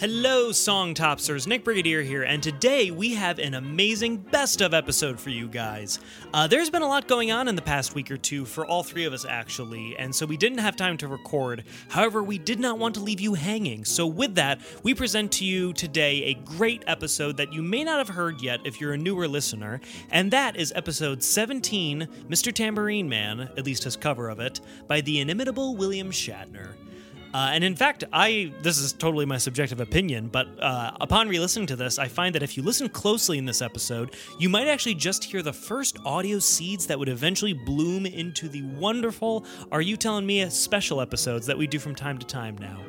Hello, Song Topsters. Nick Brigadier here, and today we have an amazing best of episode for you guys. Uh, there's been a lot going on in the past week or two for all three of us, actually, and so we didn't have time to record. However, we did not want to leave you hanging, so with that, we present to you today a great episode that you may not have heard yet if you're a newer listener, and that is episode 17, Mr. Tambourine Man, at least his cover of it, by the inimitable William Shatner. Uh, and in fact, I this is totally my subjective opinion, but uh, upon re-listening to this, I find that if you listen closely in this episode, you might actually just hear the first audio seeds that would eventually bloom into the wonderful "Are You Telling Me?" special episodes that we do from time to time now.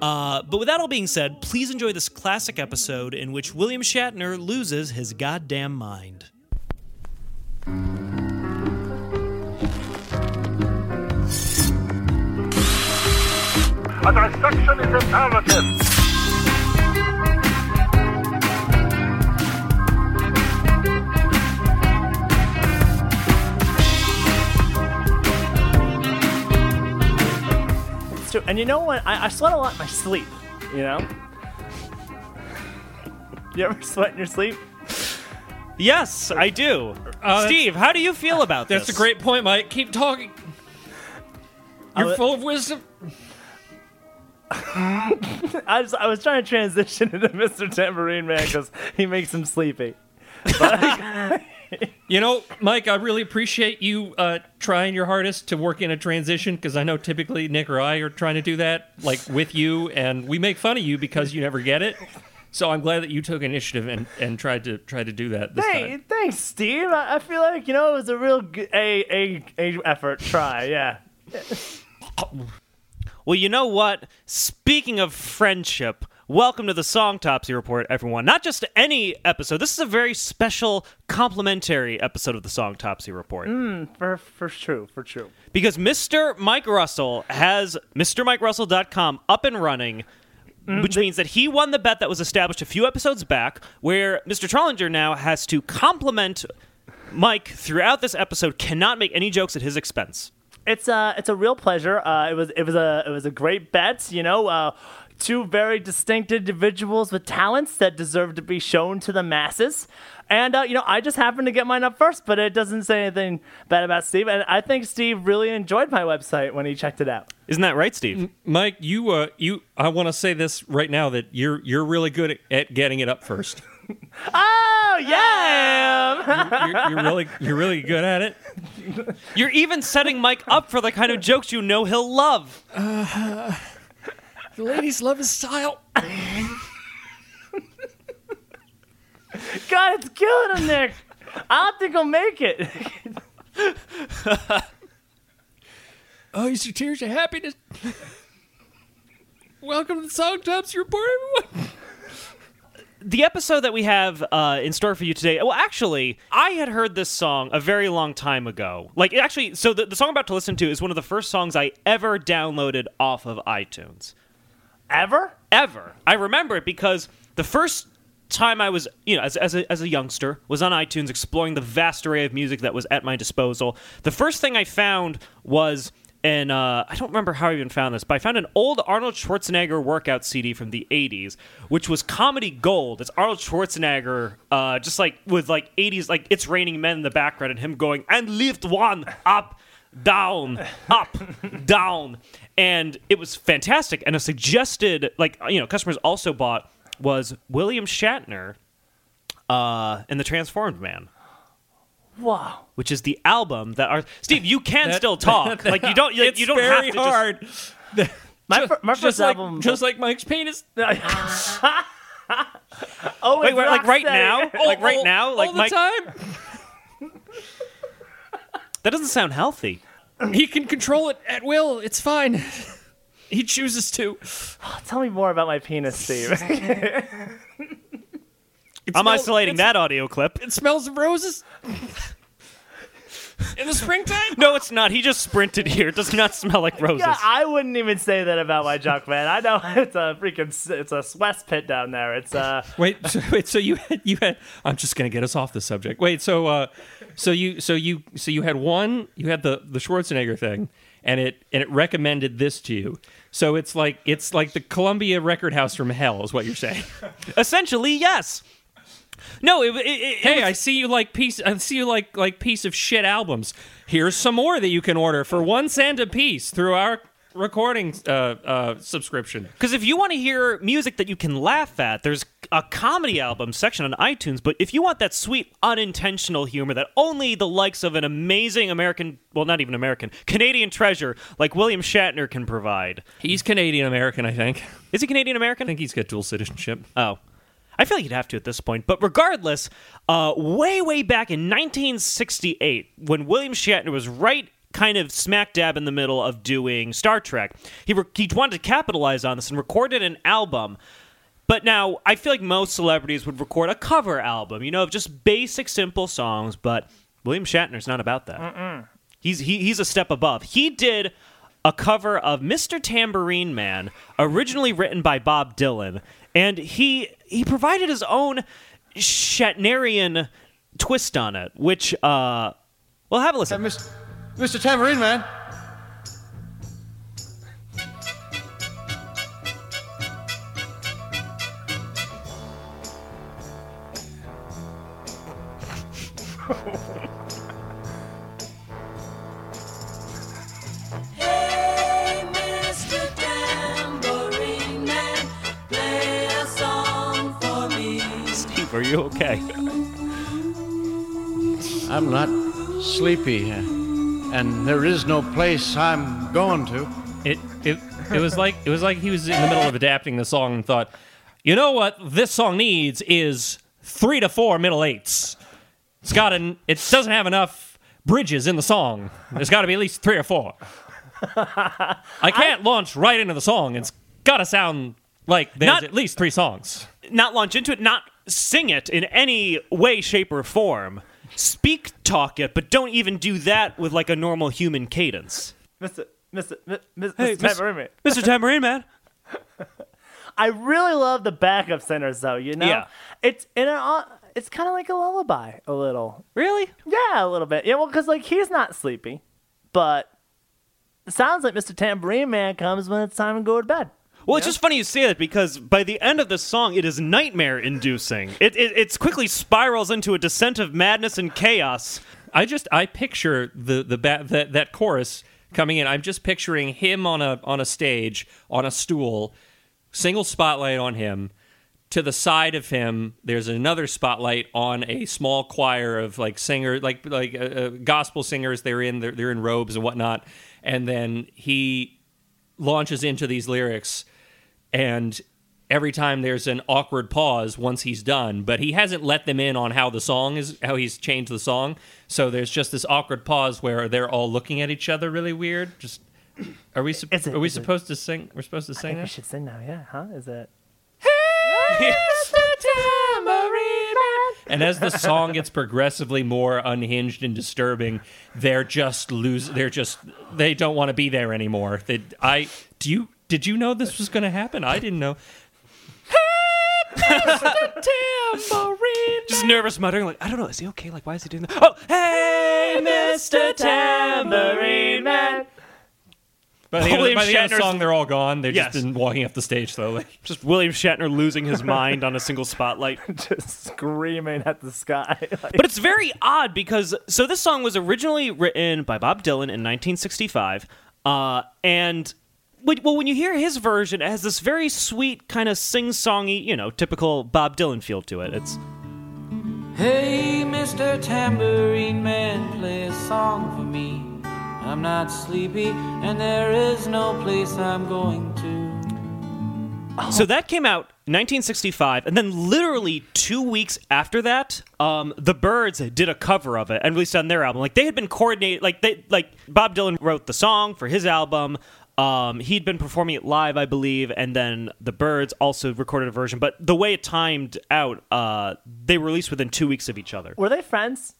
Uh, but with that all being said, please enjoy this classic episode in which William Shatner loses his goddamn mind. A dissection is imperative. It's. And you know what? I, I sweat a lot in my sleep. You know? You ever sweat in your sleep? Yes, I do. Uh, that's- Steve, how do you feel about this? That's this? a great point, Mike. Keep talking. You're wa- full of wisdom. I, just, I was trying to transition into Mr. Tambourine Man because he makes him sleepy. You know, Mike, I really appreciate you uh, trying your hardest to work in a transition because I know typically Nick or I are trying to do that, like with you, and we make fun of you because you never get it. So I'm glad that you took initiative and, and tried to try to do that this Hey, time. thanks, Steve. I, I feel like, you know, it was a real g- a, a, a effort try, yeah. Well, you know what? Speaking of friendship, welcome to the Songtopsy Report, everyone. Not just any episode. This is a very special, complimentary episode of the Songtopsy Report. Hmm, for, for true, for true. Because Mr. Mike Russell has MrMikeRussell.com up and running, mm, which means that he won the bet that was established a few episodes back, where Mr. Trollinger now has to compliment Mike throughout this episode, cannot make any jokes at his expense. It's a it's a real pleasure. Uh, it was it was a it was a great bet. You know, uh, two very distinct individuals with talents that deserve to be shown to the masses. And uh, you know, I just happened to get mine up first, but it doesn't say anything bad about Steve. And I think Steve really enjoyed my website when he checked it out. Isn't that right, Steve? Mike, you uh, you I want to say this right now that you're you're really good at, at getting it up first. Oh yeah! You're, you're really you're really good at it. You're even setting Mike up for the kind of jokes you know he'll love. The ladies love his style. God, it's killing him, Nick. I don't think I'll make it. Oh, you see tears of happiness. Welcome to the Song Tops Report, everyone. The episode that we have uh, in store for you today. Well, actually, I had heard this song a very long time ago. Like, actually, so the, the song I'm about to listen to is one of the first songs I ever downloaded off of iTunes. Ever? Ever. I remember it because the first time I was, you know, as, as, a, as a youngster, was on iTunes exploring the vast array of music that was at my disposal. The first thing I found was and uh, I don't remember how I even found this, but I found an old Arnold Schwarzenegger workout CD from the '80s, which was comedy gold. It's Arnold Schwarzenegger, uh, just like with like '80s, like "It's Raining Men" in the background, and him going and lift one up, down, up, down, and it was fantastic. And a suggested, like you know, customers also bought was William Shatner, uh, and the Transformed Man Wow. which is the album that are Steve. You can That- still talk. like you don't. Like, it's you don't very have to. Just, hard. My, Just- fir- my just first like, album. just like Mike's penis. oh, wait, wait, like right steady. now, like right All- now, like all the Mike. time. That doesn't sound healthy. He can control it at will. It's fine. He chooses to. Tell me more about my penis, Steve. It I'm smells- isolating it's- that audio clip. It smells of roses. In the springtime. No, it's not. He just sprinted here. It does not smell like roses. yeah, I wouldn't even say that about my junk, man. I know it's a freaking s- it's a sweat pit down there. It's uh Wait, so, wait. So you had you had. I'm just gonna get us off the subject. Wait. So uh, so you so you so you had one. You had the the Schwarzenegger thing, and it and it recommended this to you. So it's like it's like the Columbia Record House from hell, is what you're saying. Essentially, yes. No, it, it, it, hey, it I see you like piece. I see you like like piece of shit albums. Here's some more that you can order for one cent a piece through our recording uh, uh, subscription. Because if you want to hear music that you can laugh at, there's a comedy album section on iTunes. But if you want that sweet, unintentional humor that only the likes of an amazing American, well, not even American, Canadian treasure like William Shatner can provide. He's Canadian American, I think. Is he Canadian American? I think he's got dual citizenship. Oh. I feel like you'd have to at this point. But regardless, uh, way, way back in 1968, when William Shatner was right kind of smack dab in the middle of doing Star Trek, he, re- he wanted to capitalize on this and recorded an album. But now, I feel like most celebrities would record a cover album, you know, of just basic, simple songs. But William Shatner's not about that. He's he, he's a step above. He did a cover of Mr. Tambourine Man, originally written by Bob Dylan, and he he provided his own Shatnerian twist on it, which uh, well, have a listen. Mr. Mr. Tambourine Man. you okay? I'm not sleepy, uh, and there is no place I'm going to. It it it was like it was like he was in the middle of adapting the song and thought, you know what this song needs is three to four middle eights. It's got an it doesn't have enough bridges in the song. There's got to be at least three or four. I can't launch right into the song. It's got to sound like there's Not- at least three songs. Not launch into it, not sing it in any way, shape, or form. Speak talk it, but don't even do that with like a normal human cadence. Mr. Mr. Mi- Mi- Hey, Mr. Tambourine Man. Mr. Tambourine Man. I really love the backup singers, though. You know, Yeah. it's in a, uh, it's kind of like a lullaby, a little. Really? Yeah, a little bit. Yeah, well, because like he's not sleepy, but it sounds like Mr. Tambourine Man comes when it's time to go to bed. Well, it's just funny you say that because by the end of the song, it is nightmare inducing. It, it it's quickly spirals into a descent of madness and chaos. I just I picture the the ba- that that chorus coming in. I'm just picturing him on a on a stage on a stool, single spotlight on him. To the side of him, there's another spotlight on a small choir of like singer, like like uh, uh, gospel singers. They're in they're, they're in robes and whatnot, and then he launches into these lyrics, and every time there's an awkward pause once he's done, but he hasn't let them in on how the song is, how he's changed the song. So there's just this awkward pause where they're all looking at each other really weird. Just are we Is it- are we is it- supposed to sing? We're supposed to I sing think we should sing now. Yeah, huh? Is it? And as the song gets progressively more unhinged and disturbing, they're just lose. They're just they don't want to be there anymore. They, I do you did you know this was going to happen? I didn't know. Just nervous muttering, like, I don't know, is he okay? Like, why is he doing that? Oh, hey, Mr. Tambourine Man. By the, end William by the end of the song, they're all gone. They've Yes. just been walking up the stage slowly. Just William Shatner losing his mind on a single spotlight. Just screaming at the sky. Like, But it's very odd because so this song was originally written by Bob Dylan in 1965, uh, and when- well, when you hear his version, it has this very sweet kind of sing-songy, you know, typical Bob Dylan feel to it. It's Hey, Mr. Tambourine Man, play a song for me. I'm not sleepy, and there is no place I'm going to. so that came out 1965, and then literally two weeks after that, um, the Byrds did a cover of it and released it on their album. Like they had been coordinated, like they like Bob Dylan wrote the song for his album. Um, he'd been performing it live, I believe, and then the Byrds also recorded a version. But the way it timed out, uh, they released within two weeks of each other. were they friends?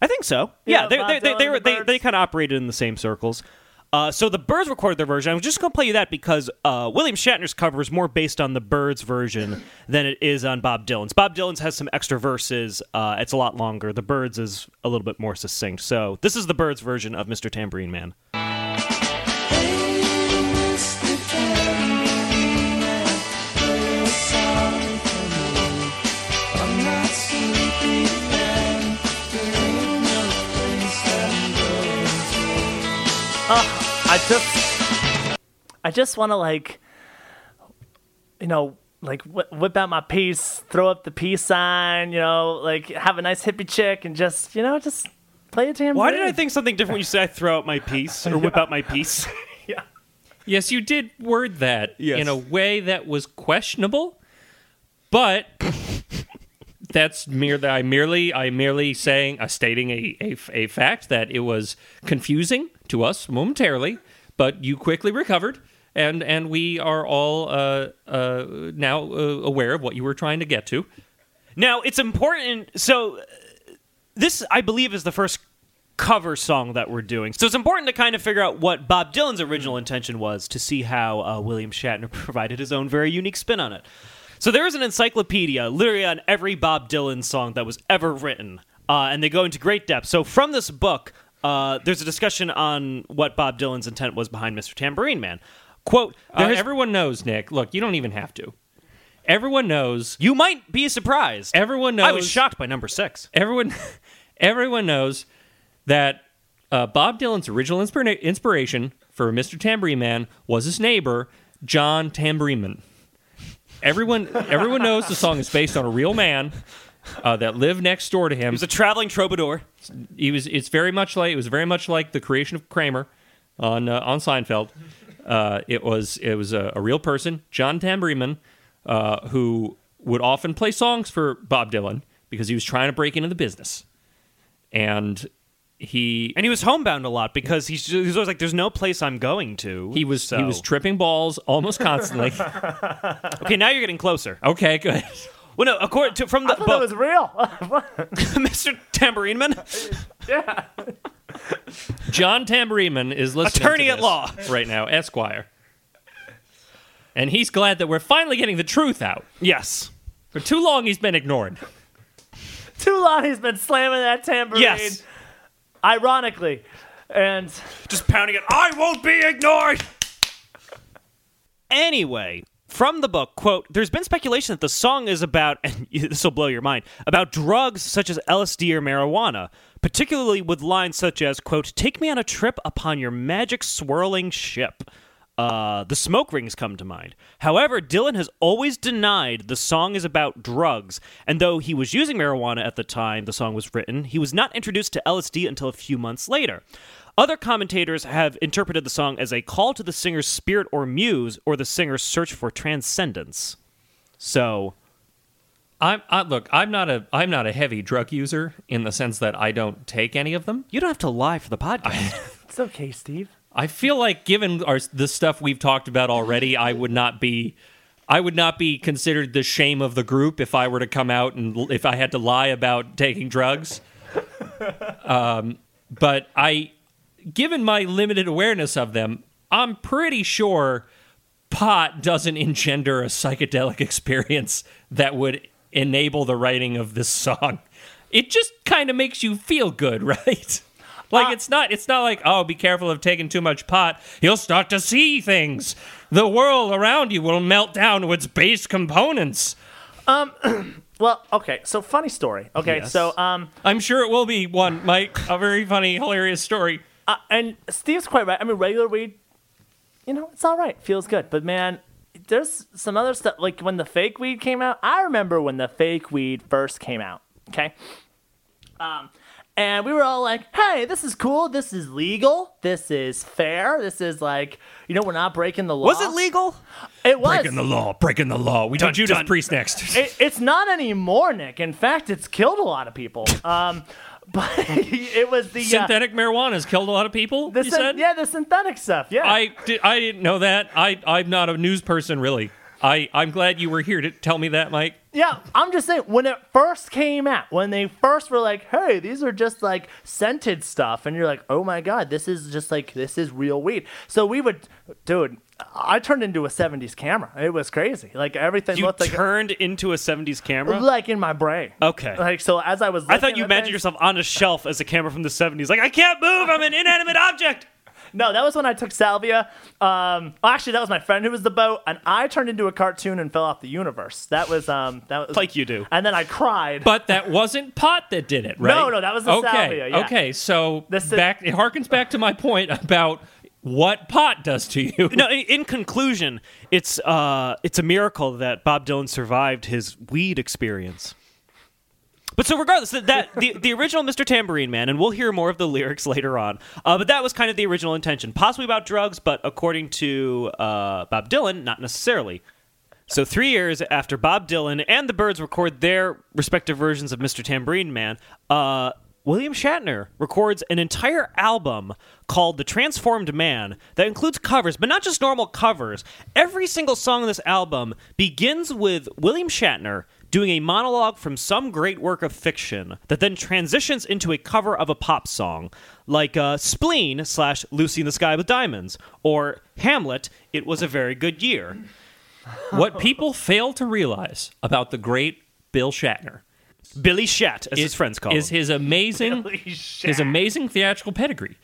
I think so. Yeah, Yeah, they they, they, they, were the they, they kind of operated in the same circles. Uh, so the Byrds recorded their version. I'm just going to play you that because uh, William Shatner's cover is more based on the Byrds version than it is on Bob Dylan's. Bob Dylan's has some extra verses. Uh, it's a lot longer. The Byrds is a little bit more succinct. So this is the Byrds version of Mr. Tambourine Man. I just, I just want to like, you know, like wh- whip out my piece, throw up the peace sign, you know, like have a nice hippie chick, and just, you know, just play a tambourine. Why did I think something different when you said I throw out my piece or whip out my piece? yeah. Yes, you did word that Yes. in a way that was questionable, but that's mere I merely I merely saying uh, stating a, a a fact that it was confusing to us momentarily, but you quickly recovered. And, and we are all uh, uh, now uh, aware of what you were trying to get to. Now, it's important. So, uh, this, I believe, is the first cover song that we're doing. So, it's important to kind of figure out what Bob Dylan's original intention was to see how uh, William Shatner provided his own very unique spin on it. So, there is an encyclopedia literally on every Bob Dylan song that was ever written, uh, and they go into great depth. So, from this book, uh, there's a discussion on what Bob Dylan's intent was behind Mr. Tambourine Man. Quote, Uh, has- everyone knows, Nick. Look, you don't even have to. Everyone knows. you might be surprised. Everyone knows. I was shocked by number six. everyone everyone knows that uh, Bob Dylan's original inspira- inspiration for Mr. Tambourine Man was his neighbor John Tambourine Man. Everyone everyone knows the song is based on a real man uh, that lived next door to him. He was a traveling troubadour. he was it's very much like it was very much like the creation of Kramer on uh, on Seinfeld. Uh, it was it was a, a real person, John Tambourine, uh, who would often play songs for Bob Dylan because he was trying to break into the business, and he And he was homebound a lot because he's, he was always like, "There's no place I'm going to." he was So- he was tripping balls almost constantly. okay, now you're getting closer. okay, good. Well, no, according to from the I thought that was real. Mr. Tambourine Man, Yeah. John Tambourine Man is listening. Attorney to at law. right now, Esquire, and he's glad that we're finally getting the truth out. yes, For too long, he's been ignored. Too long he's been slamming that tambourine. yes, Ironically. And just pounding it. I won't be ignored. Anyway, from the book, quote, there's been speculation that the song is about, and this will blow your mind, about drugs such as LSD or marijuana, particularly with lines such as, quote, take me on a trip upon your magic swirling ship. Uh, the smoke rings come to mind. However, Dylan has always denied the song is about drugs, and though he was using marijuana at the time the song was written, he was not introduced to LSD until a few months later. Other commentators have interpreted the song as a call to the singer's spirit or muse, or the singer's search for transcendence. So, I'm I, look. I'm not a I'm not a heavy drug user in the sense that I don't take any of them. you don't have to lie for the podcast. it's okay, Steve. I feel like given our the stuff we've talked about already, I would not be I would not be considered the shame of the group if I were to come out and if I had to lie about taking drugs. um, but I, given my limited awareness of them, I'm pretty sure pot doesn't engender a psychedelic experience that would enable the writing of this song. It just kind of makes you feel good, right? Like it's not it's not like, oh, be careful of taking too much pot. You'll start to see things. The world around you will melt down to its base components. Um well, okay, so funny story. Okay, Yes. so um I'm sure it will be one, Mike. A very funny, hilarious story. uh, and Steve's quite right. I mean, regular weed, you know, it's all right, feels good. But man, there's some other stuff. Like when the fake weed came out, I remember when the fake weed first came out. Okay, um, and we were all like, "Hey, this is cool. This is legal. This is fair. This is like, you know, we're not breaking the law." Was it legal? It was. Breaking the law, breaking the law. We do Judas dun. Priest next. it, it's not anymore, Nick. In fact, it's killed a lot of people. Um, but it was the uh, Synthetic marijuana has killed a lot of people. the you syn- said? yeah, the synthetic stuff. Yeah, I, di- I didn't know that. I, I'm not a news person, really. I, I'm glad you were here to tell me that, Mike. Yeah, I'm just saying when it first came out, when they first were like, "Hey, these are just like scented stuff," and you're like, "Oh my god, this is just like this is real weed." So we would, dude, I turned into a '70s camera. It was crazy. Like everything You looked like turned into a 70s camera? like in my brain. Okay. Like so, as I was, I thought you imagined things- yourself on a shelf as a camera from the 70s. Like, I can't move. I'm an inanimate object. No, that was when I took salvia. Um, actually, that was my friend who was the boat, and I turned into a cartoon and fell off the universe. That was um, that was Like you do. And then I cried. But that wasn't pot that did it, right? No, no, that was the okay. salvia, yeah. Okay, so This is- back it harkens back to my point about what pot does to you. no, in, in conclusion, it's uh, it's a miracle that Bob Dylan survived his weed experience. But so regardless, that, the the original Mr. Tambourine Man, and we'll hear more of the lyrics later on. Uh, but that was kind of the original intention, possibly about drugs, but according to uh, Bob Dylan, not necessarily. So three years after Bob Dylan and the Byrds record their respective versions of Mr. Tambourine Man, uh, William Shatner records an entire album called The Transformed Man that includes covers, but not just normal covers. Every single song on this album begins with William Shatner doing a monologue from some great work of fiction that then transitions into a cover of a pop song, like uh, Spleen slash Lucy in the Sky with Diamonds, or Hamlet, It Was a Very Good Year. what people fail to realize about the great Bill Shatner Billy Shat, as his friends call him is him. his amazing his amazing theatrical pedigree.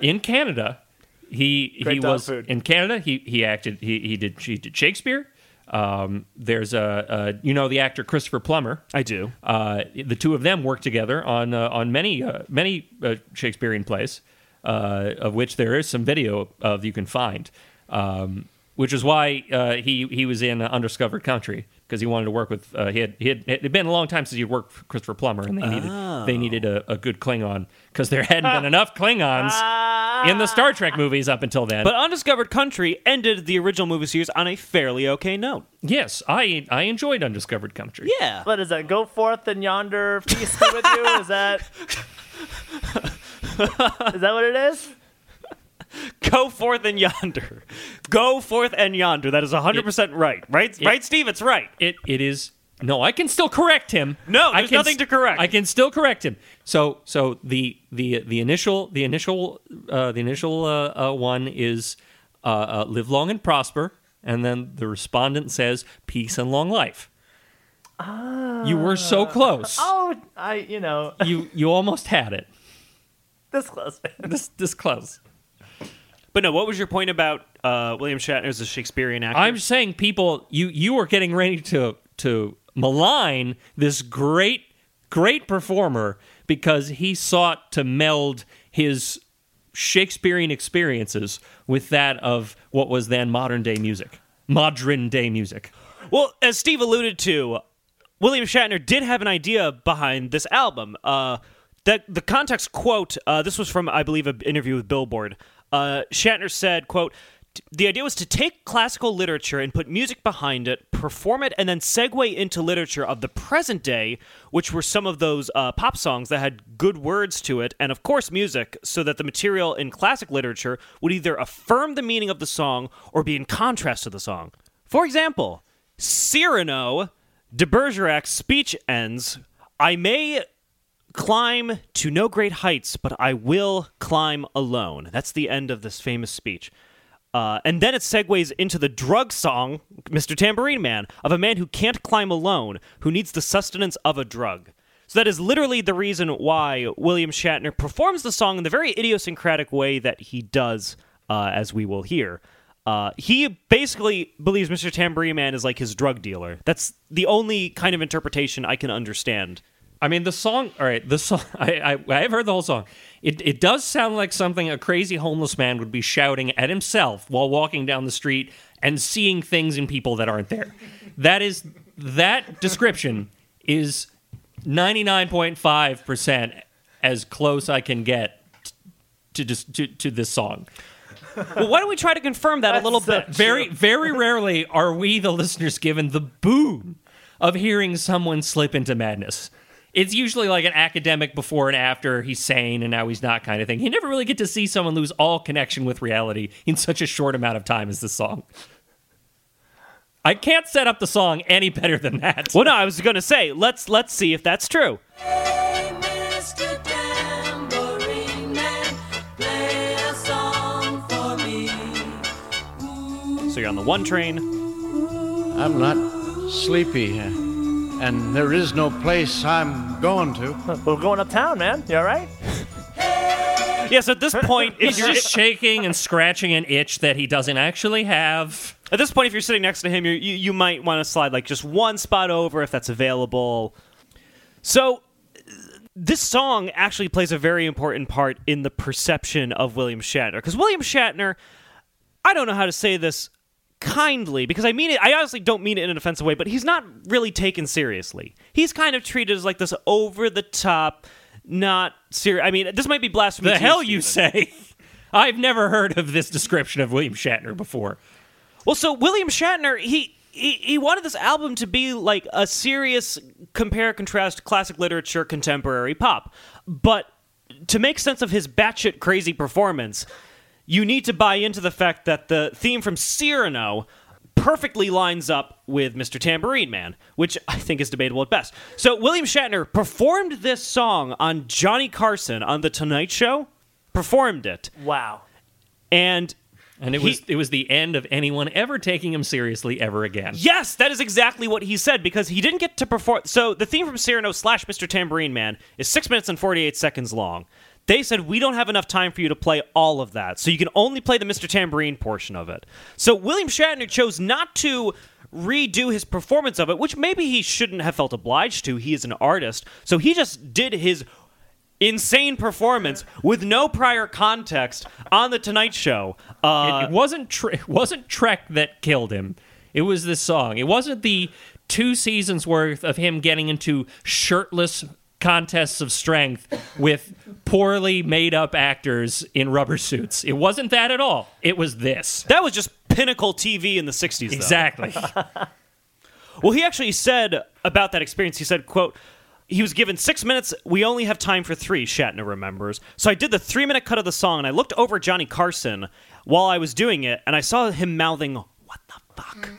In Canada, he he Great dog was food. in Canada. He he acted. He he did he did Shakespeare. Um, there's a, a you know the actor Christopher Plummer. I do. Uh, the two of them worked together on uh, on many uh, many uh, Shakespearean plays, uh, of which there is some video of you can find. Um, which is why uh, he he was in Undiscovered Country because he wanted to work with uh, he had he had it had been a long time since he'd worked for Christopher Plummer and they needed they needed a, a good Klingon because there hadn't been enough Klingons in the Star Trek movies up until then. But Undiscovered Country ended the original movie series on a fairly okay note. yes, I I enjoyed Undiscovered Country. Yeah. What is that? Go forth and yonder feast with you? Is that? is that what it is? Go forth and yonder. Go forth and yonder. That is 100% right. Right, right Steve? It's right. it it is no i can still correct him No, I there's can nothing to correct. i can still correct him so so the the the initial the initial uh, the initial uh, uh, one is uh, uh, live long and prosper and then the respondent says peace and long life Ah. you were so close Oh, I you know you you almost had it this close. this this close But no, what was your point about uh, William Shatner as a Shakespearean actor? I'm saying people you you were getting ready to to malign this great great performer because he sought to meld his Shakespearean experiences with that of what was then modern day music. Modern day music. Well, as Steve alluded to, William Shatner did have an idea behind this album. Uh, that the context quote. Uh, this was from, I believe, an interview with Billboard. Uh, Shatner said, "quote." The idea was to take classical literature and put music behind it, perform it, and then segue into literature of the present day, which were some of those uh, pop songs that had good words to it, and of course music, so that the material in classic literature would either affirm the meaning of the song or be in contrast to the song. For example, Cyrano de Bergerac's speech ends I may climb to no great heights, but I will climb alone. That's the end of this famous speech. Uh, and then it segues into the drug song, Mr. Tambourine Man, of a man who can't climb alone, who needs the sustenance of a drug. So that is literally the reason why William Shatner performs the song in the very idiosyncratic way that he does, uh, as we will hear. Uh, he basically believes Mr. Tambourine Man is like his drug dealer. That's the only kind of interpretation I can understand. I mean, the song. All right, the song. I, I I've heard the whole song. It it does sound like something a crazy homeless man would be shouting at himself while walking down the street and seeing things in people that aren't there. That is that description is ninety nine point five percent as close I can get to just to, to this song. Well, why don't we try to confirm that a little bit? Very very rarely are we the listeners given the boon of hearing someone slip into madness. It's usually like an academic before and after he's sane and now he's not kind of thing. You never really get to see someone lose all connection with reality in such a short amount of time as this song. I can't set up the song any better than that. Well, no, I was going to say let's let's see if that's true. Mr. Man, play a song for me. So you're on the one train. I'm not sleepy, and there is no place I'm going to. We're going uptown, man. You all right? Yes, at this point, He's just shaking and scratching an itch that he doesn't actually have. at this point, if you're sitting next to him, you're, you you might want to slide like just one spot over if that's available. So this song actually plays a very important part in the perception of William Shatner because William Shatner, I don't know how to say this kindly because I mean it. I honestly don't mean it in an offensive way, but he's not really taken seriously. He's kind of treated as like this over the top, not serious. I mean, this might be blasphemy. The hell you Steven. say? I've never heard of this description of William Shatner before. Well, so William Shatner, he, he he wanted this album to be like a serious compare contrast classic literature contemporary pop, but to make sense of his batshit crazy performance, you need to buy into the fact that the theme from Cyrano perfectly lines up with Mr. Tambourine Man, which I think is debatable at best. So William Shatner performed this song on Johnny Carson on the Tonight Show, performed it, Wow. and And it He- was it was the end of anyone ever taking him seriously ever again. Yes, that is exactly what he said because he didn't get to perform. So the theme from Cyrano slash Mr. Tambourine Man is six minutes and 48 seconds long. They said, We don't have enough time for you to play all of that. So you can only play the Mr. Tambourine portion of it. So William Shatner chose not to redo his performance of it, which maybe he shouldn't have felt obliged to. He is an artist. So he just did his insane performance with no prior context on the Tonight Show. Uh, it, it wasn't Tre- it wasn't Trek that killed him. It was this song. It wasn't the two seasons worth of him getting into shirtless contests of strength with poorly made up actors in rubber suits. It wasn't that at all. It was this. that was just pinnacle TV in the 60s, though. Exactly. Well, he actually said about that experience, he said, quote, he was given six minutes. We only have time for three, Shatner remembers. So I did the three minute cut of the song, and I looked over at Johnny Carson while I was doing it, and I saw him mouthing, What the fuck? Mm-hmm.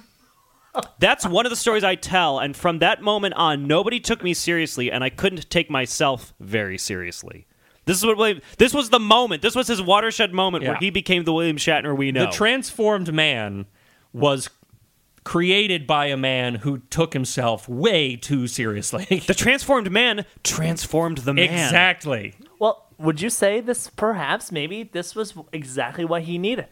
That's one of the stories I tell, and from that moment on, nobody took me seriously, and I couldn't take myself very seriously. This is what William, this was the moment. This was his watershed moment where he became the William Shatner we know. The transformed man was created by a man who took himself way too seriously. the transformed man transformed the man. exactly. Well, would you say this perhaps maybe this was exactly what he needed?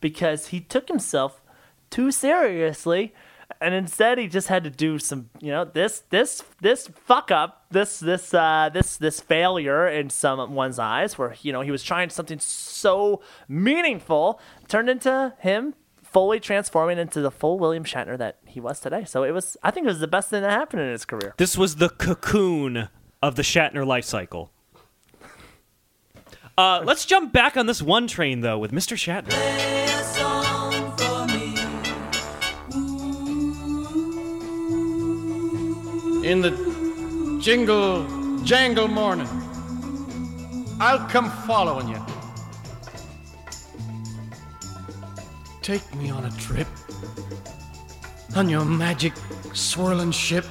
Because he took himself too seriously and instead he just had to do some, you know, this this this fuck up, this this uh this this failure in someone's eyes where you know, he was trying something so meaningful turned into him fully transforming into the full William Shatner that he was today. So it was I think it was the best thing that happened in his career. This was the cocoon of the Shatner life cycle. Uh, let's jump back on this one train, though, with Mr. Shatner. In the jingle jangle morning, I'll come following you. Take me on a trip on your magic swirling ship.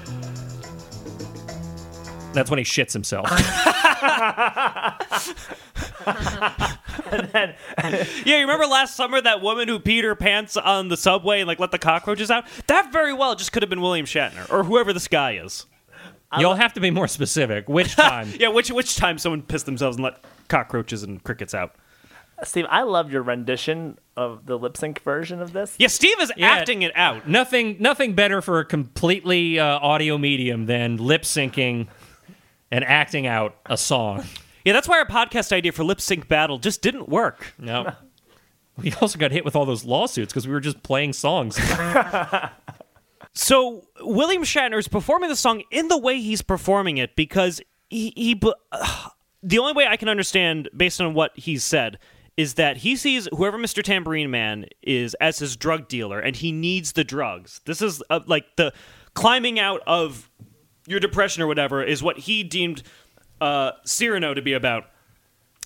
That's when he shits himself. Yeah, you remember last summer that woman who peed her pants on the subway and like let the cockroaches out? That very well just could have been William Shatner or whoever this guy is. You'll have to be more specific. Which time? Yeah, which which time someone pissed themselves and let cockroaches and crickets out? Steve, I love your rendition of the lip sync version of this. Yeah, Steve is Yeah. acting it out. nothing nothing better for a completely uh, audio medium than lip syncing and acting out a song. Yeah, that's why our podcast idea for lip sync battle just didn't work. No. We also got hit with all those lawsuits because we were just playing songs. So William Shatner is performing the song in the way he's performing it because he, he uh, the only way I can understand based on what he's said is that he sees whoever Mr. Tambourine Man is as his drug dealer and he needs the drugs. This is uh, like the climbing out of your depression or whatever is what he deemed uh, Cyrano to be about.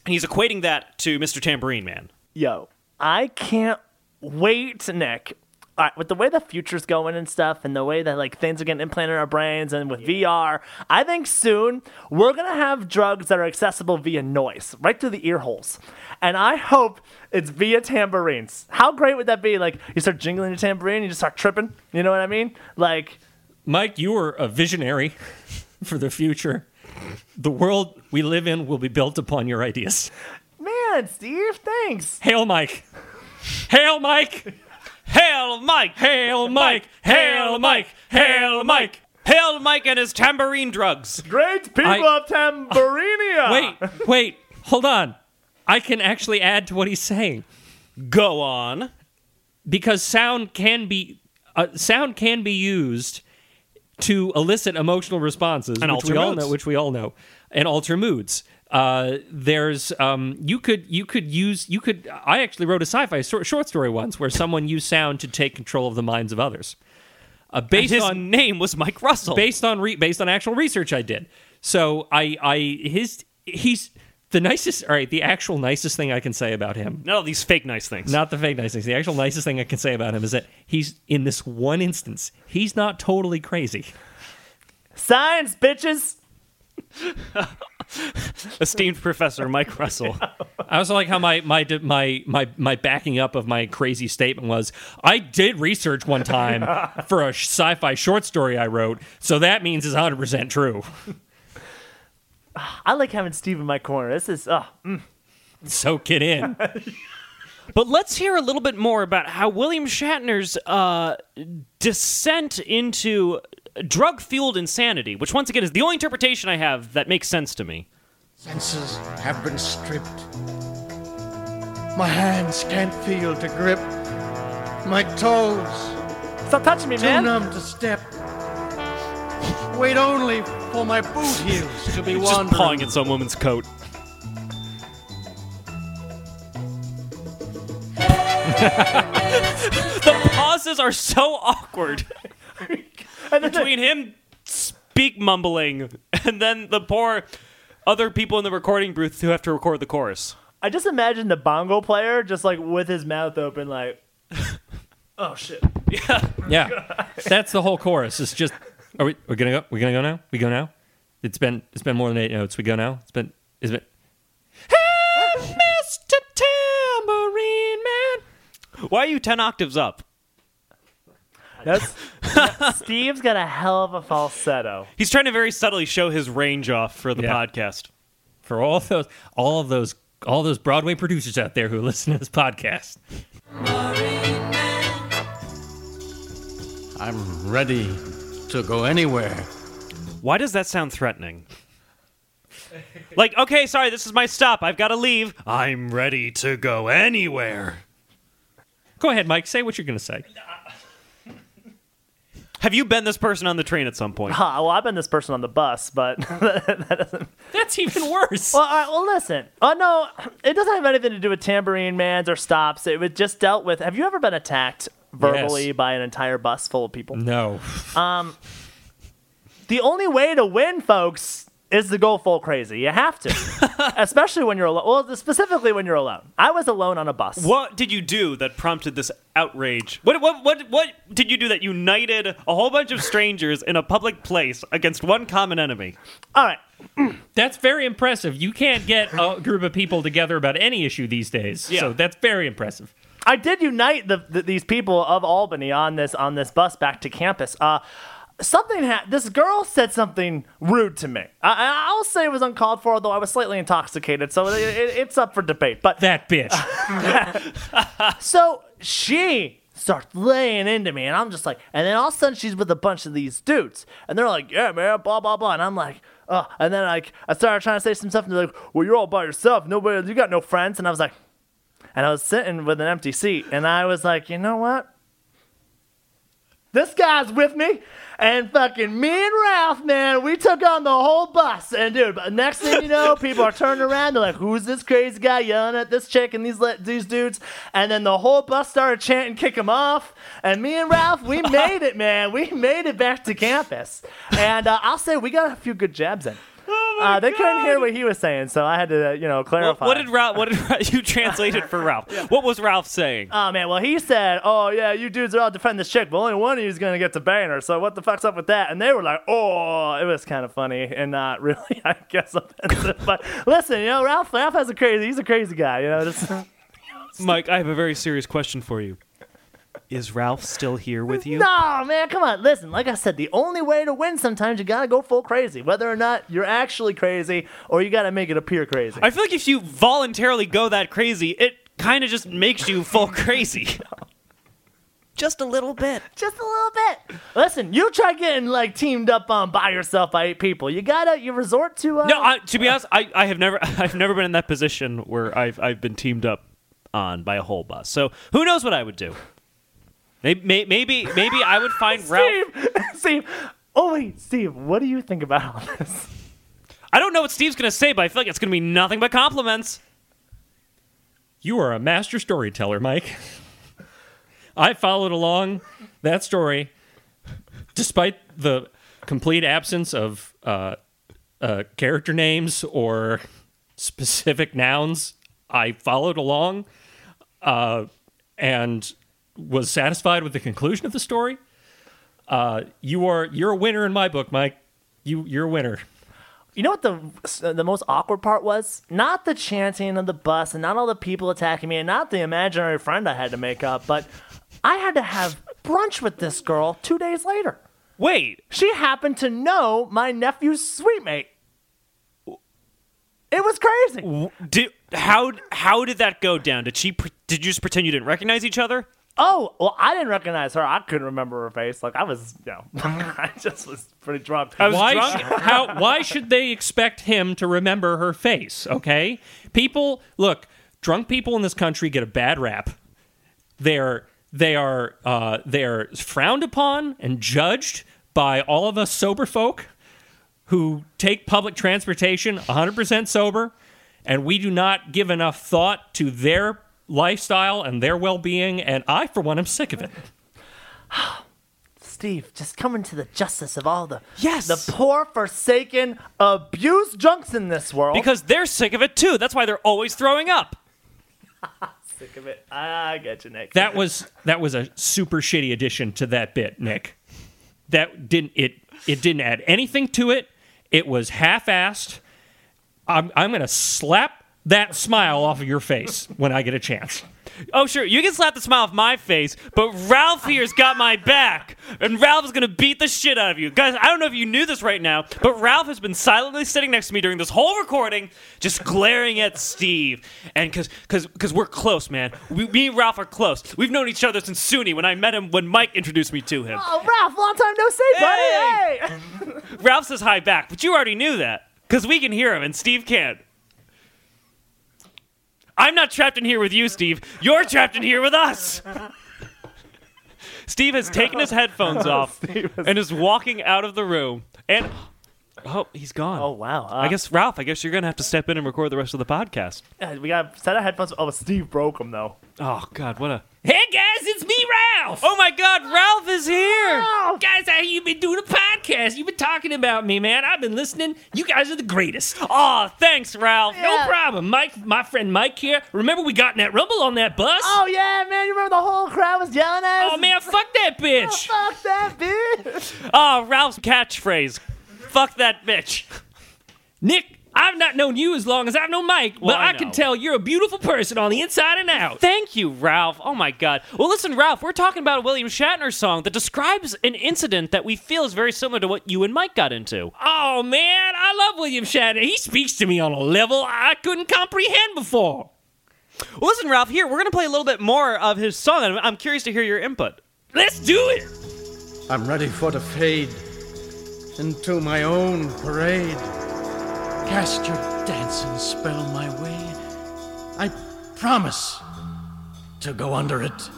And he's equating that to Mr. Tambourine Man. Yo, I can't wait, Nick. All right, with the way the future's going and stuff, and the way that like things are getting implanted in our brains, and with VR, I think soon we're gonna have drugs that are accessible via noise, right through the ear holes. And I hope it's via tambourines. How great would that be? Like you start jingling your tambourine, you just start tripping. You know what I mean? Like, Mike, you were a visionary for the future. The world we live in will be built upon your ideas. man, Steve, thanks. Hail, Mike. Hail, Mike. Hail Mike! Hail, Mike. Hail, Mike. Hail, Mike. Hail Mike and his tambourine drugs. Great people I- of Tamburinia. Wait, wait, hold on. I can actually add to what he's saying Go on. because sound can be uh, sound can be used to elicit emotional responses, And which alter we all moods. know, which we all know, and alter moods. Uh, there's um, you could you could use you could I actually wrote a sci-fi short, short story once where someone used sound to take control of the minds of others. Uh, based His on name was Mike Russell. based on re- based on actual research I did. So I I his he's the nicest. All right, the actual nicest thing I can say about him, None of these fake nice things. not the fake nice things. The actual nicest thing I can say about him is that he's in this one instance, he's not totally crazy. Science, bitches. Esteemed Professor Mike Russell. I also like how my my my my my backing up of my crazy statement was I did research one time for a sci-fi short story I wrote, so that means it's 100 percent true. I like having Steve in my corner. This is uh, Soak it in. But let's hear a little bit more about how William Shatner's uh, descent into drug fueled insanity, which once again is the only interpretation I have that makes sense to me. Senses have been stripped. My hands can't feel to grip. My toes stop touching me, too man. numb to step. Wait only for my boot heels to be Just wandering. pawing at some woman's coat. the pauses are so awkward between him speak mumbling and then the poor other people in the recording booth who have to record the chorus. I just imagine the bongo player just like with his mouth open, like, oh shit. Yeah. Yeah, that's the whole chorus. It's just are we we're gonna go? We gonna go now? We go now? It's been it's been more than eight notes. We go now. It's been it's been. Hey, Mr. Tambourine Man. Why are you 10 octaves up? That's Steve's got a hell of a falsetto. He's trying to very subtly show his range off for the Yeah. podcast. For all those all of those all those Broadway producers out there who listen to this podcast. I'm ready to go anywhere. Why does that sound threatening? like, okay, sorry, this is my stop. I've got to leave. I'm ready to go anywhere. Go ahead, Mike. Say what you're gonna say. Have you been this person on the train at some point? Huh, well, I've been this person on the bus, but that doesn't. That's even worse. well, all right, well, listen. Oh no, it doesn't have anything to do with tambourine mans or stops. It was just dealt with. Have you ever been attacked verbally Yes. by an entire bus full of people? no. Um, the only way to win, folks, is to go full crazy. You have to, especially when you're alone. Well, specifically when you're alone. I was alone on a bus. What did you do that prompted this outrage? What, what, what, what did you do that united a whole bunch of strangers in a public place against one common enemy? All right. That's very impressive. You can't get a group of people together about any issue these days. Yeah. So that's very impressive. I did unite the, the, these people of Albany on this on this bus back to campus. Uh, something ha- this girl said something rude to me. I, I'll say it was uncalled for, although I was slightly intoxicated, so it, it, it's up for debate. But That bitch. so she starts laying into me, and I'm just like, and then all of a sudden she's with a bunch of these dudes, and they're like, yeah, man, blah blah blah, and I'm like. Oh, and then like I started trying to say some stuff, and they're like, "Well, you're all by yourself. Nobody, you got no friends." And I was like, and I was sitting with an empty seat, and I was like, you know what? This guy's with me, and fucking me and Ralph, man, we took on the whole bus. And dude, but next thing you know, people are turning around. They're like, "Who's this crazy guy yelling at this chick and these these dudes?" And then the whole bus started chanting, "Kick him off!" And me and Ralph, we made it, man. We made it back to campus. And uh, I'll say we got a few good jabs in. Uh, they couldn't hear what he was saying, so I had to, uh, you know, What, clarify. what did Ralph? What did Ralph, you translated for Ralph? What was Ralph saying? Oh man, well he said, "Oh yeah, you dudes are all defending this chick, but only one of you is gonna get to bang her. So what the fuck's up with that?" And they were like, "Oh, it was kind of funny and not really, I guess, offensive." but listen, you know, Ralph, Ralph has a crazy, he's a crazy guy, you know. Just, Mike, I have a very serious question for you. Is Ralph still here with you? no, man, come on, listen. Like I said, the only way to win sometimes you gotta go full crazy, whether or not you're actually crazy or you gotta make it appear crazy. I feel like if you voluntarily go that crazy, it kind of just makes you full crazy. just a little bit. Just a little bit. Listen, you try getting like teamed up on by yourself by eight people. You gotta you resort to uh, No, I, to be honest, I, I have never I've never been in that position where I've I've been teamed up on by a whole bus. So who knows what I would do? Maybe maybe maybe I would find Ralph. Steve. Steve. Oh wait, Steve. What do you think about all this? I don't know what Steve's gonna say, but I feel like it's gonna be nothing but compliments. You are a master storyteller, Mike. I followed along that story despite the complete absence of uh, uh, character names or specific nouns. I followed along uh, and was satisfied with the conclusion of the story. Uh, you are you're a winner in my book, Mike. You you're a winner. You know what the the most awkward part was? Not the chanting of the bus and not all the people attacking me and not the imaginary friend I had to make up, but I had to have brunch with this girl two days later. Wait, She happened to know my nephew's sweet mate. It was crazy. did, how how did that go down? Did she did you just pretend you didn't recognize each other? Oh, well, I didn't recognize her. I couldn't remember her face. Like, I was, you know, I just was pretty drunk. I was why, drunk. sh- how, why should they expect him to remember her face? Okay, people look. Drunk people in this country get a bad rap. They're they are uh, they are frowned upon and judged by all of us sober folk who take public transportation 100% sober, and we do not give enough thought to their lifestyle and their well-being. And I, for one, am sick of it. Steve, just coming to the justice of all the Yes. the poor, forsaken, abused drunks in this world. Because they're sick of it too. That's why they're always throwing up. sick of it. I get you, Nick. That was that was a super shitty addition to that bit, Nick. That didn't it it didn't add anything to it. It was half-assed. I'm I'm gonna slap that smile off of your face when I get a chance. Oh, sure, you can slap the smile off my face, but Ralph here's got my back, and Ralph is gonna beat the shit out of you. Guys, I don't know if you knew this right now, but Ralph has been silently sitting next to me during this whole recording, just glaring at Steve. And because cause, cause we're close, man. We, me and Ralph are close. We've known each other since SUNY when I met him when Mike introduced me to him. oh, Ralph, long time no see, Hey! buddy. Hey. Ralph says hi back, but you already knew that because we can hear him and Steve can't. I'm not trapped in here with you, Steve. You're trapped in here with us. Steve has taken his headphones off and is walking out of the room. And oh, he's gone. Oh wow. Uh, I guess Ralph. I guess you're gonna have to step in and record the rest of the podcast. uh, we got a set of headphones. Oh, Steve broke them though. Oh God, what a! Hey guys, it's me, Ralph. Oh my God, Ralph is here. guys, how you been doing a podcast? You've been talking about me, man. I've been listening. You guys are the greatest. Oh, thanks, Ralph. No problem, Mike. My friend Mike here. Remember we got in that rumble on that bus? Oh yeah, man! You remember the whole crowd was yelling at us? Oh, man, fuck that bitch. Fuck that bitch! Oh, Ralph's catchphrase. Fuck that bitch. Nick, I've not known you as long as I've known Mike, Well, but I I, can tell you're a beautiful person on the inside and out. Thank you, Ralph. Oh my God. Well, listen, Ralph, we're talking about a William Shatner song that describes an incident that we feel is very similar to what you and Mike got into. Oh man, I love William Shatner. He speaks to me on a level I couldn't comprehend before. Well, listen, Ralph, here, we're going to play a little bit more of his song, and I'm curious to hear your input. Let's do it. I'm ready for the fade into my own parade. Cast your dancing spell my way. I promise to go under it.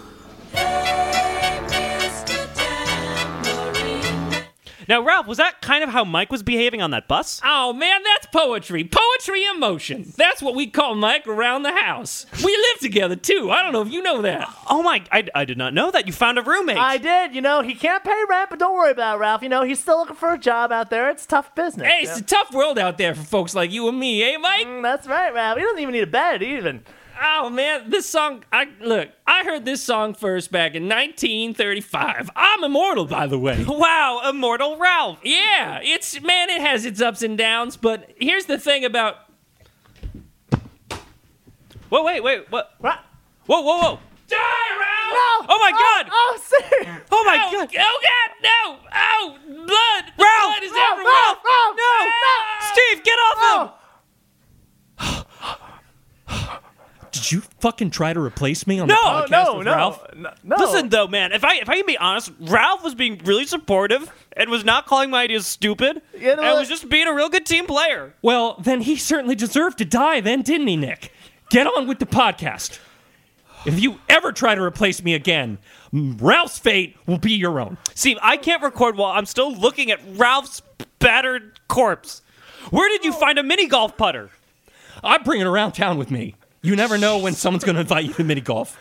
Now, Ralph, was that kind of how Mike was behaving on that bus? Oh man, that's poetry. Poetry in motion. That's what we call Mike around the house. We live together too. I don't know if you know that. Oh my, I, I did not know that. You found a roommate. I did. You know, he can't pay rent, but don't worry about it, Ralph. You know, he's still looking for a job out there. It's tough business. Hey, it's a tough world out there for folks like you and me, eh, Mike? Mm, That's right, Ralph. He doesn't even need a bed, even. Oh man, this song. I look. I heard this song first back in 1935. I'm immortal, by the way. wow, immortal Ralph. Yeah, it's man, it has its ups and downs. But here's the thing about Whoa, wait, wait, what? What? Whoa, whoa, whoa. die, Ralph. No! Oh my oh, God! Oh, see! Oh my oh, God. Oh God, no! Oh, blood! The Ralph! blood is Ralph, everywhere. Ralph, Ralph, No! no! Steve, get off oh. him! Did you fucking try to replace me on No, the podcast no, with no, Ralph? no, no. Listen though, man. If I if I can be honest, Ralph was being really supportive and was not calling my ideas stupid. You know and was just being a real good team player. Well, then he certainly deserved to die, then, didn't he, Nick? Get on with the podcast. If you ever try to replace me again, Ralph's fate will be your own. See, I can't record while I'm still looking at Ralph's battered corpse. Where did you find a mini golf putter? I bring it around town with me. You never know when someone's going to invite you to mini golf.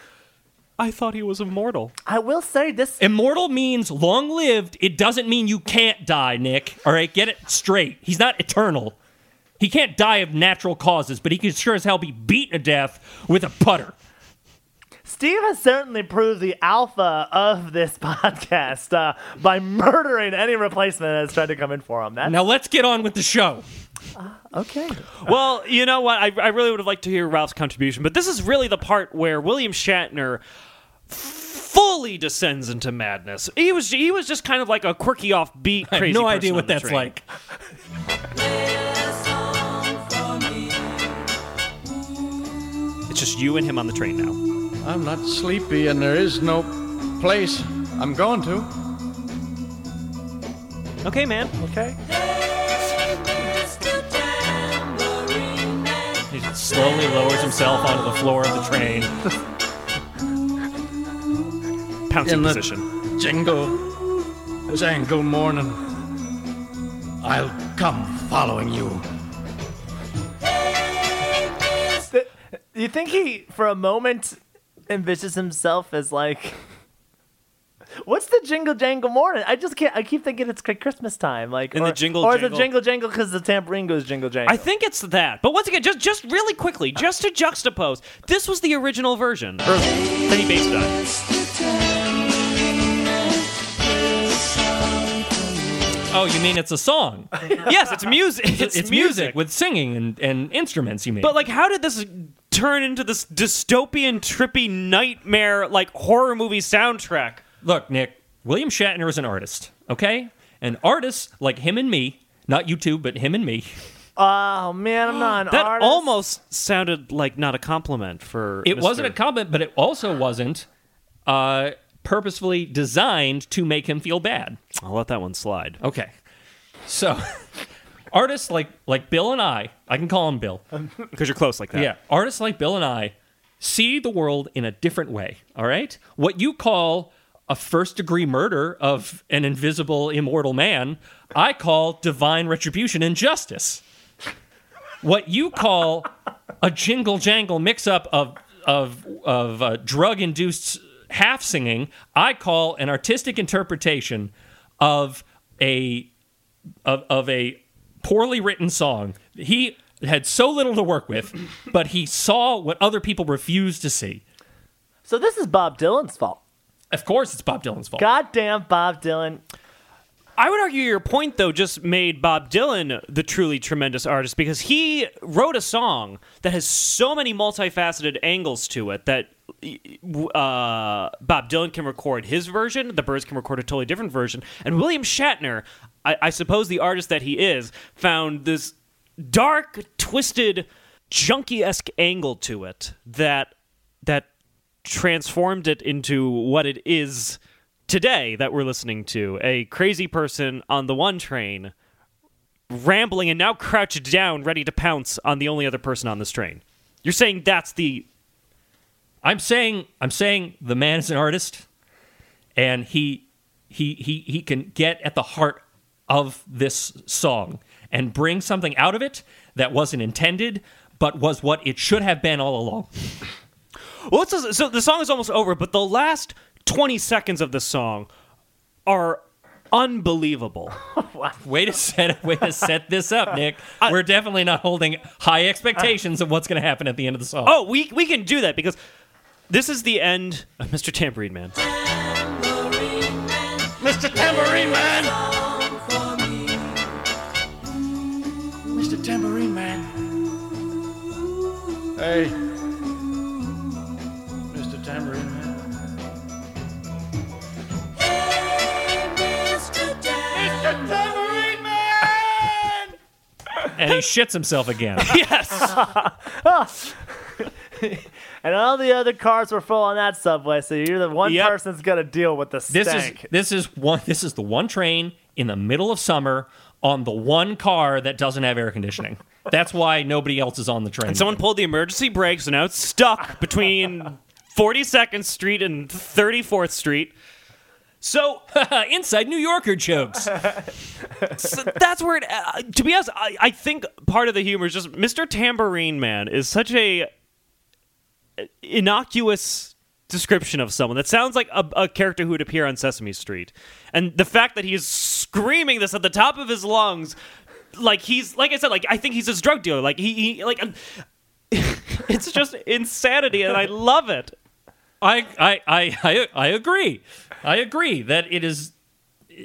I thought he was immortal. I will say this. Immortal means long lived. It doesn't mean you can't die, Nick. All right, get it straight. He's not eternal. He can't die of natural causes, but he can sure as hell be beaten to death with a putter. Steve has certainly proved the alpha of this podcast uh, by murdering any replacement that has tried to come in for him. That's Now let's get on with the show. Ah, okay. Well, you know what? I, I really would have liked to hear Ralph's contribution, but this is really the part where William Shatner fully descends into madness. He was he was just kind of like a quirky offbeat I crazy. have no idea what that's train. like. It's just you and him on the train now. I'm not sleepy, and there is no place I'm going to. Okay, man. Okay. He slowly lowers himself onto the floor of the train. Pouncing In the- position. Jingle, jangle morning. I'll come following you. Do you think he, for a moment, envisions himself as like, what's the jingle jangle morning? I just can't. I keep thinking it's Christmas time, like In or, the jingle or jangle- jingle jangle because the tambourine goes jingle jangle? I think it's that. But once again, just just really quickly, just to juxtapose, this was the original version. Or that he based it on. Oh, you mean it's a song? Yes, it's music. It's, It's, music. music with singing and, and instruments, you mean? But like, how did this turn into this dystopian, trippy nightmare like horror movie soundtrack? Look, Nick, William Shatner is an artist, okay? And artists like him and me, not you two, but him and me, oh man, I'm not an That artist. almost sounded like not a compliment for. it Mr. wasn't a comment, but it also wasn't uh, purposefully designed to make him feel bad. I'll let that one slide. Okay. So, artists like like Bill and I, I can call him Bill. Because you're close like that. Yeah, artists like Bill and I see the world in a different way. All right, what you call a first degree murder of an invisible immortal man, I call divine retribution and justice. What you call a jingle jangle mix up of of of uh, drug induced half singing, I call an artistic interpretation of a of, of a poorly written song. He had so little to work with, but he saw what other people refused to see. So this is Bob Dylan's fault. Of course, it's Bob Dylan's fault. Goddamn Bob Dylan. I would argue your point, though, just made Bob Dylan the truly tremendous artist because he wrote a song that has so many multifaceted angles to it that uh, Bob Dylan can record his version, the Byrds can record a totally different version, and William Shatner, I, I suppose the artist that he is, found this dark, twisted, junkie esque angle to it that that transformed it into what it is today that we're listening to a crazy person on the one train rambling and now crouched down ready to pounce on the only other person on this train you're saying that's the I'm saying I'm saying the man is an artist, and he he he he can get at the heart of this song and bring something out of it that wasn't intended, but was what it should have been all along. Well it's, so the song is almost over but the last 20 seconds of the song are unbelievable Way to set way to set this up, Nick. We're definitely not holding high expectations of what's going to happen at the end of the song. oh we, we can do that because this is the end of mr tambourine man Mr. Tambourine Man! Mr. Tambourine Man. Hey. He shits himself again. yes and all the other cars were full on that subway. So you're the one Yep. person that's gonna deal with the stank. This is this is one this is the one train in the middle of summer on the one car that doesn't have air conditioning. That's why nobody else is on the train. And Someone pulled the emergency brake, so now it's stuck between 42nd Street and 34th Street. So, inside New Yorker jokes. so that's where it. Uh, to be honest, I, I think part of the humor is just Mr. Tambourine Man is such a innocuous description of someone that sounds like a, a character who would appear on Sesame Street, and the fact that he is screaming this at the top of his lungs, like he's like I said, like I think he's his drug dealer. Like he, he like. it's just insanity, and I love it. I, I, I, I agree. I agree that it is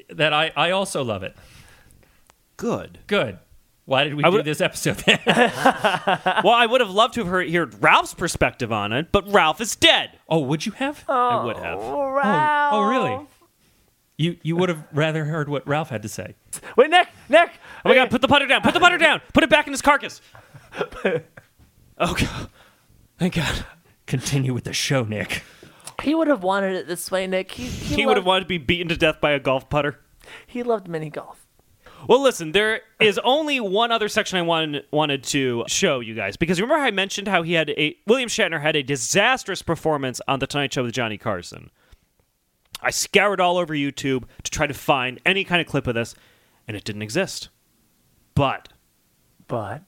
that I, I also love it. Good. Good. Why did we I do this episode? Well, I would have loved to have heard, heard Ralph's perspective on it, but Ralph is dead. oh, would you have? Oh, I would have. Oh, oh, really? You you would have rather heard what Ralph had to say. Wait, Nick, Nick. Oh my god, put the putter down. Put the putter down. Put it back in his carcass. Oh god. Thank God. Continue with the show, Nick. He would have wanted it this way, Nick. He, he, He would have loved, wanted to be beaten to death by a golf putter. he loved mini golf. Well, listen, there is only one other section I wanted wanted to show you guys because remember how I mentioned how he had a William Shatner had a disastrous performance on the Tonight Show with Johnny Carson. I scoured all over YouTube to try to find any kind of clip of this, and it didn't exist. But But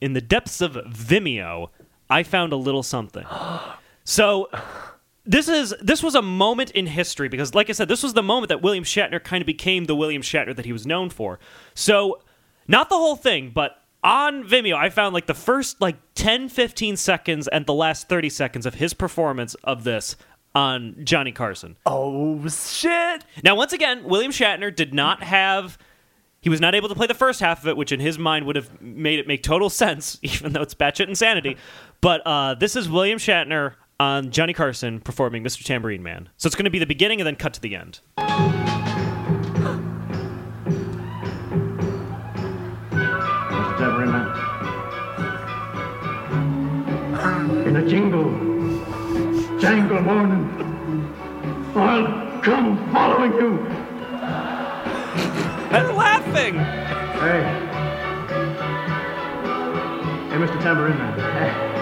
in the depths of Vimeo, I found a little something. So this is this was a moment in history because like I said, this was the moment that William Shatner kind of became the William Shatner that he was known for. So not the whole thing, but on Vimeo, I found like the first like 10, 15 seconds and the last 30 seconds of his performance of this on Johnny Carson. oh shit! Now, once again, William Shatner did not have. He was not able to play the first half of it, which in his mind would have made it make total sense, even though it's batshit insanity. But uh, this is William Shatner on Johnny Carson performing Mr. Tambourine Man. So it's going to be the beginning and then cut to the end. Mr. Tambourine Man. In a jingle, jangle morning, I'll come following you. And laughing! Hey. Hey, Mr. Tambourine Man. Mr.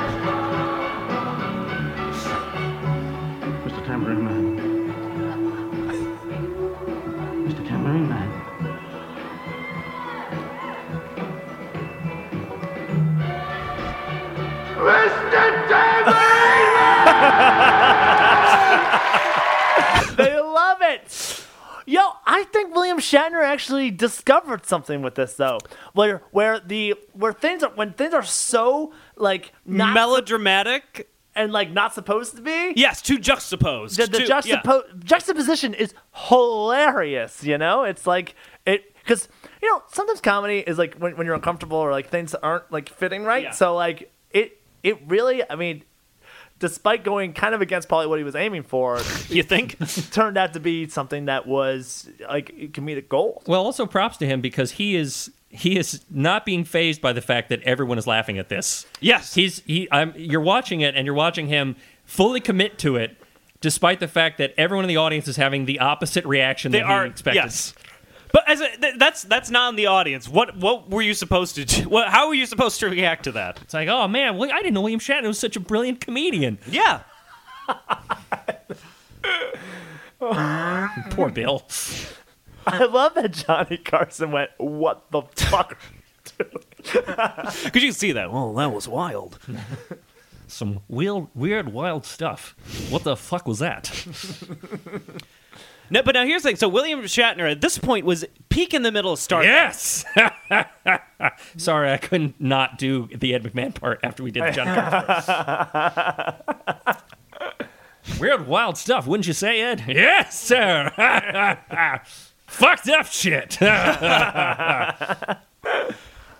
Tambourine Man. Mr. Tambourine Man. Mr. Tambourine They love it. Yo, I think William Shatner actually discovered something with this though, where where the where things are when things are so like not Melodramatic? And like not supposed to be. Yes, to juxtapose. the, the Too- juxtapo- juxtaposition is hilarious. You know, it's like it because you know sometimes comedy is like when, when you're uncomfortable or like things aren't like fitting right. Yeah. So like it it really I mean, despite going kind of against probably what he was aiming for. You think? turned out to be something that was like comedic gold. Well, also props to him because he is he is not being phased by the fact that everyone is laughing at this. yes. He's he. I'm. You're watching it, and you're watching him fully commit to it, despite the fact that everyone in the audience is having the opposite reaction they that are he expected. yes. But as a, th- that's that's not in the audience. What what were you supposed to do? What, how were you supposed to react to that? It's like, oh man, well, I didn't know William Shatner was such a brilliant comedian. Yeah. Poor Bill. I love that Johnny Carson went, "What the fuck." Because you can see that. Well, that was wild. Some weird, weird, wild stuff. What the fuck was that? No, but now here's the thing. So William Shatner at this point was peak in the middle of Star. Trek. Yes. Sorry, I couldn't not do the Ed McMahon part after we did the Johnny Carson part. Weird, wild stuff, wouldn't you say, Ed? Yes, sir. Fucked up shit.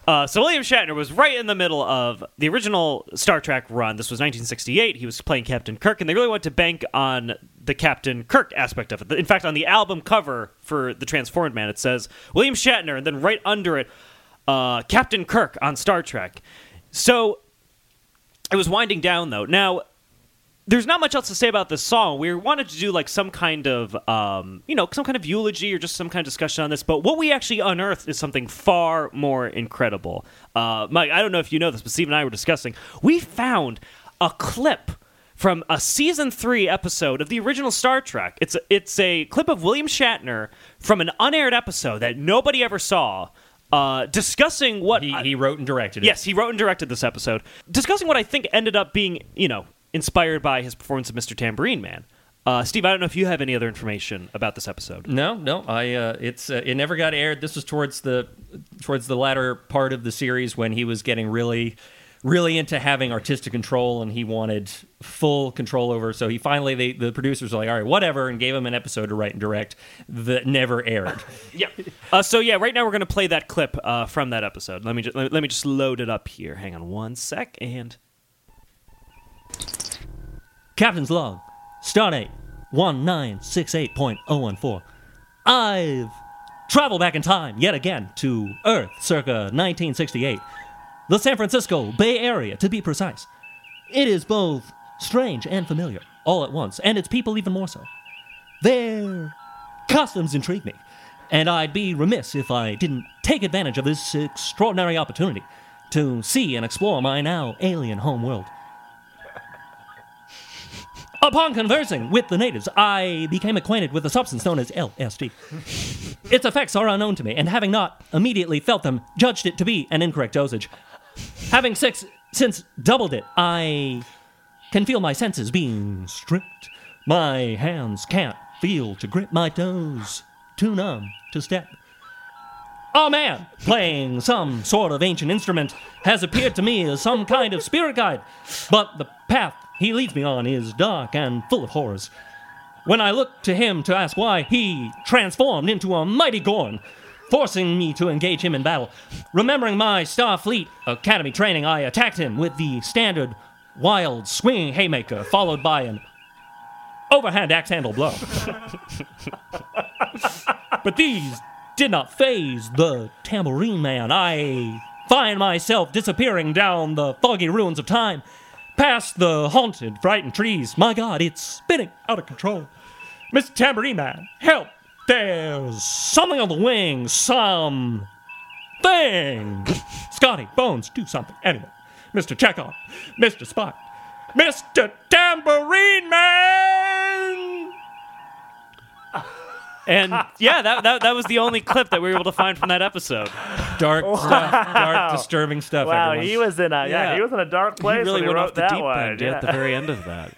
Uh, so William Shatner was right in the middle of the original Star Trek run. This was 1968. He was playing Captain Kirk, and they really wanted to bank on the Captain Kirk aspect of it. In fact, on the album cover for the Transformed Man, it says William Shatner, and then right under it, uh, Captain Kirk on Star Trek. So it was winding down though. Now, there's not much else to say about this song. We wanted to do like some kind of, um, you know, some kind of eulogy or just some kind of discussion on this. But what we actually unearthed is something far more incredible. Uh, Mike, I don't know if you know this, but Steve and I were discussing. We found a clip from a season three episode of the original Star Trek. It's a, it's a clip of William Shatner from an unaired episode that nobody ever saw. Uh, discussing what He, I- he wrote and directed it. Yes, he wrote and directed this episode, discussing what I think ended up being, you know, inspired by his performance of Mr. Tambourine Man. Uh, Steve, I don't know if you have any other information about this episode. No, no. I uh, it's uh, it never got aired. This was towards the towards the latter part of the series when he was getting really really into having artistic control and he wanted full control over. So he finally they, the producers were like, all right, whatever, and gave him an episode to write and direct that never aired. Yeah. Uh, so yeah, right now we're gonna play that clip uh, from that episode. Let me just let, let me just load it up here. Hang on one sec, and Captain's log, stardate 1968.014. I've traveled back in time yet again to Earth circa 1968. The San Francisco Bay Area, to be precise. It is both strange and familiar all at once, and its people even more so. Their customs intrigue me, and I'd be remiss if I didn't take advantage of this extraordinary opportunity to see and explore my now alien home world. Upon conversing with the natives, I became acquainted with a substance known as LSD. its effects are unknown to me, and having not immediately felt them, judged it to be an incorrect dosage. Having six, since doubled it, I can feel my senses being stripped. My hands can't feel to grip my toes, too numb to step. A man playing some sort of ancient instrument has appeared to me as some kind of spirit guide, but the path he leads me on is dark and full of horrors. When I look to him to ask why, he transformed into a mighty Gorn, forcing me to engage him in battle. Remembering my Starfleet Academy training, I attacked him with the standard wild swinging haymaker, followed by an overhand axe handle blow. but these did not phase the tambourine man. I find myself disappearing down the foggy ruins of time, past the haunted, frightened trees. My God, it's spinning out of control. Mr. Tambourine Man, help! There's something on the wing, some thing. Scotty, Bones, do something. Anyway, Mr. Chekov, Mr. Spock, Mr. Tambourine Man! and yeah, that, that that was the only clip that we were able to find from that epised. Dark stuff, dark, disturbing stuff. Wow, everyone. he was in a yeah. Yeah. he was in a dark place. He really when he went wrote off the that deep one. end yeah. at the very end of that.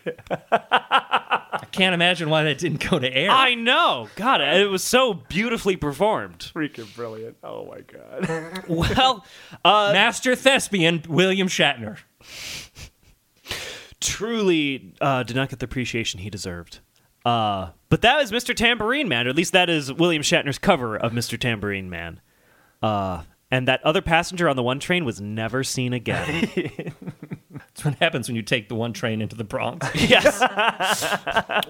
I can't imagine why that didn't go to air. I know. God, it was so beautifully performed. Freaking brilliant! Oh my god. Well, uh, Master thespian William Shatner. truly uh, did not get the appreciation he deserved. Uh, but that is Mr. Tambourine Man, or at least that is William Shatner's cover of Mr. Tambourine Man. Uh, and that other passenger on the one train was never seen again. That's what happens when you take the one train into the Bronx. yes.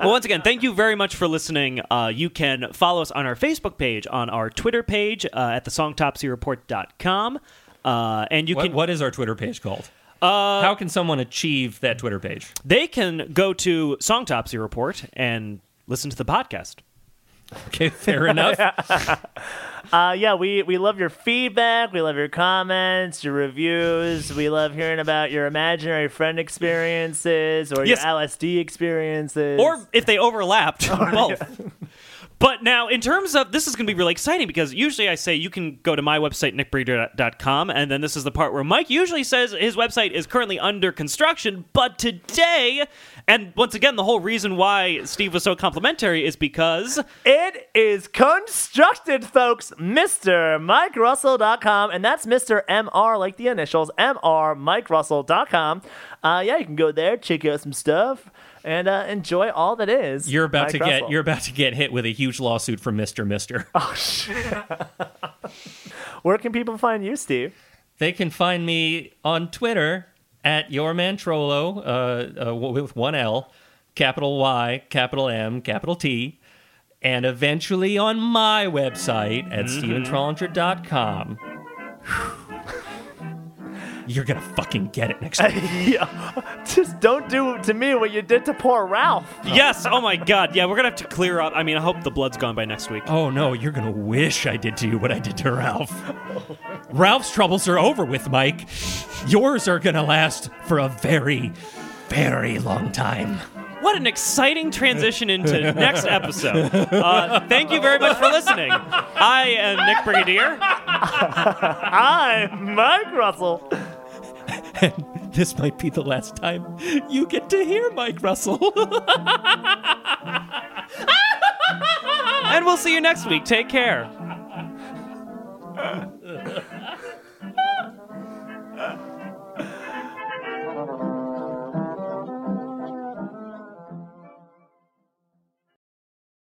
well, once again, thank you very much for listening. Uh, you can follow us on our Facebook page, on our Twitter page uh, at thesongtopsyreport.com. Uh, and you what, can what is our Twitter page called? Uh, How can someone achieve that Twitter page? they can go to Songtopsy Report and listen to the podcast. Okay, fair enough. Uh, yeah, we, we love your feedback. We love your comments, your reviews. We love hearing about your imaginary friend experiences or Yes. your LSD experiences. or if they overlapped, both. But now, in terms of this, is going to be really exciting because usually I say you can go to my website, nickbreeder.com, and then this is the part where Mike usually says his website is currently under construction. But today, and once again, the whole reason why Steve was so complimentary is because It is constructed, folks. Mr. MikeRussell.com, and that's Mr. MR, like the initials, MR MikeRussell.com. Uh, yeah, you can go there, check out some stuff, and uh, enjoy all that is. You're about Mike to get you're about to get hit with a huge lawsuit from Mister Mister. Oh shit! Where can people find you, Steve? They can find me on Twitter at yourmantrollo uh, uh, with one L, capital Y, capital M, capital T, and eventually on my website at Mm-hmm. stephentrollinger.com. You're gonna fucking get it next week. yeah. Just don't do to me what you did to poor Ralph. Yes. Oh my God. Yeah, we're gonna have to clear up. I mean, I hope the blood's gone by next week. Oh no, you're gonna wish I did to you what I did to Ralph. Ralph's troubles are over with, Mike. Yours are gonna last for a very, very long time. What an exciting transition into next episode. Uh, thank you very much for listening. I am Nick Brigadier. I'm Mike Russell. This might be the last time you get to hear Mike Russell. And we'll see you next week. Take care.